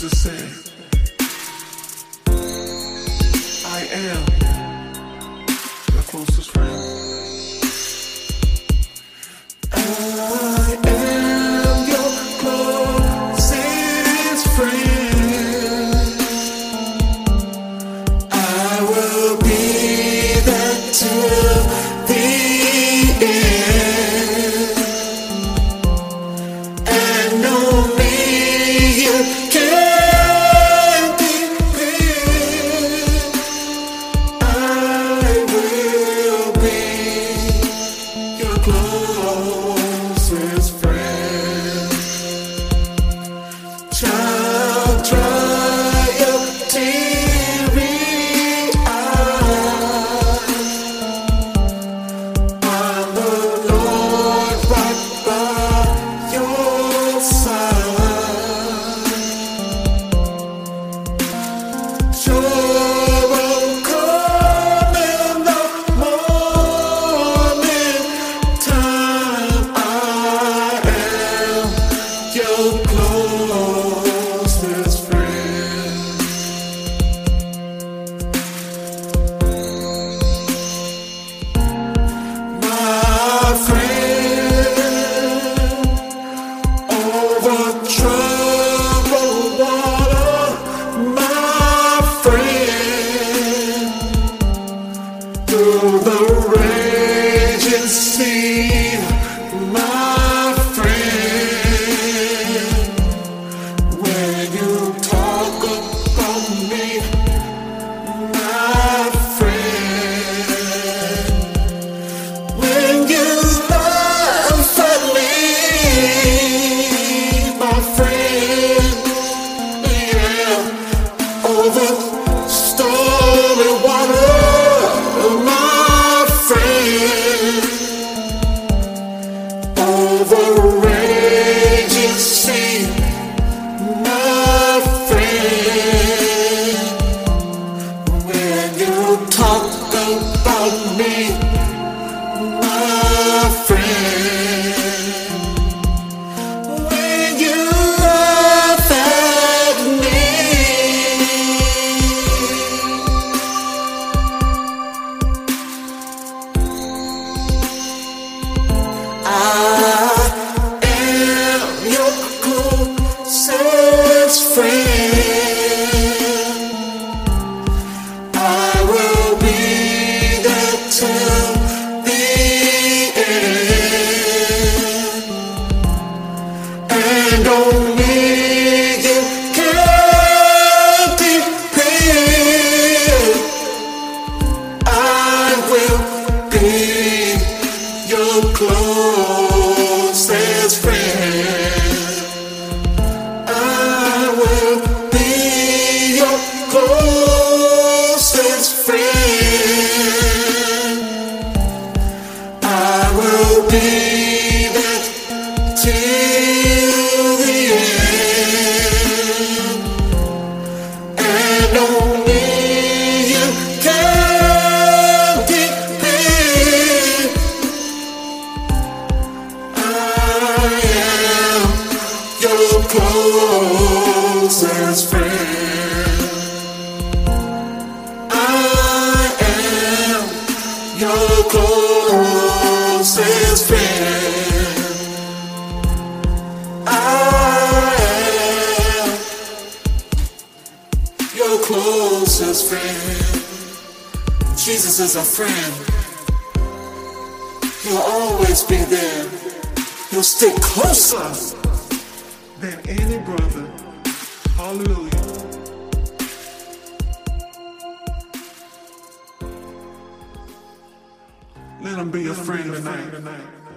Jesus said, I am your closest friend. Yeah. need your closest friend. I will be your closest friend. I will be. closest friend. I am your closest friend. I am your closest friend. Jesus is a friend. He'll always be there. He'll stick closer than any brother. Hallelujah. Let them be a friend tonight.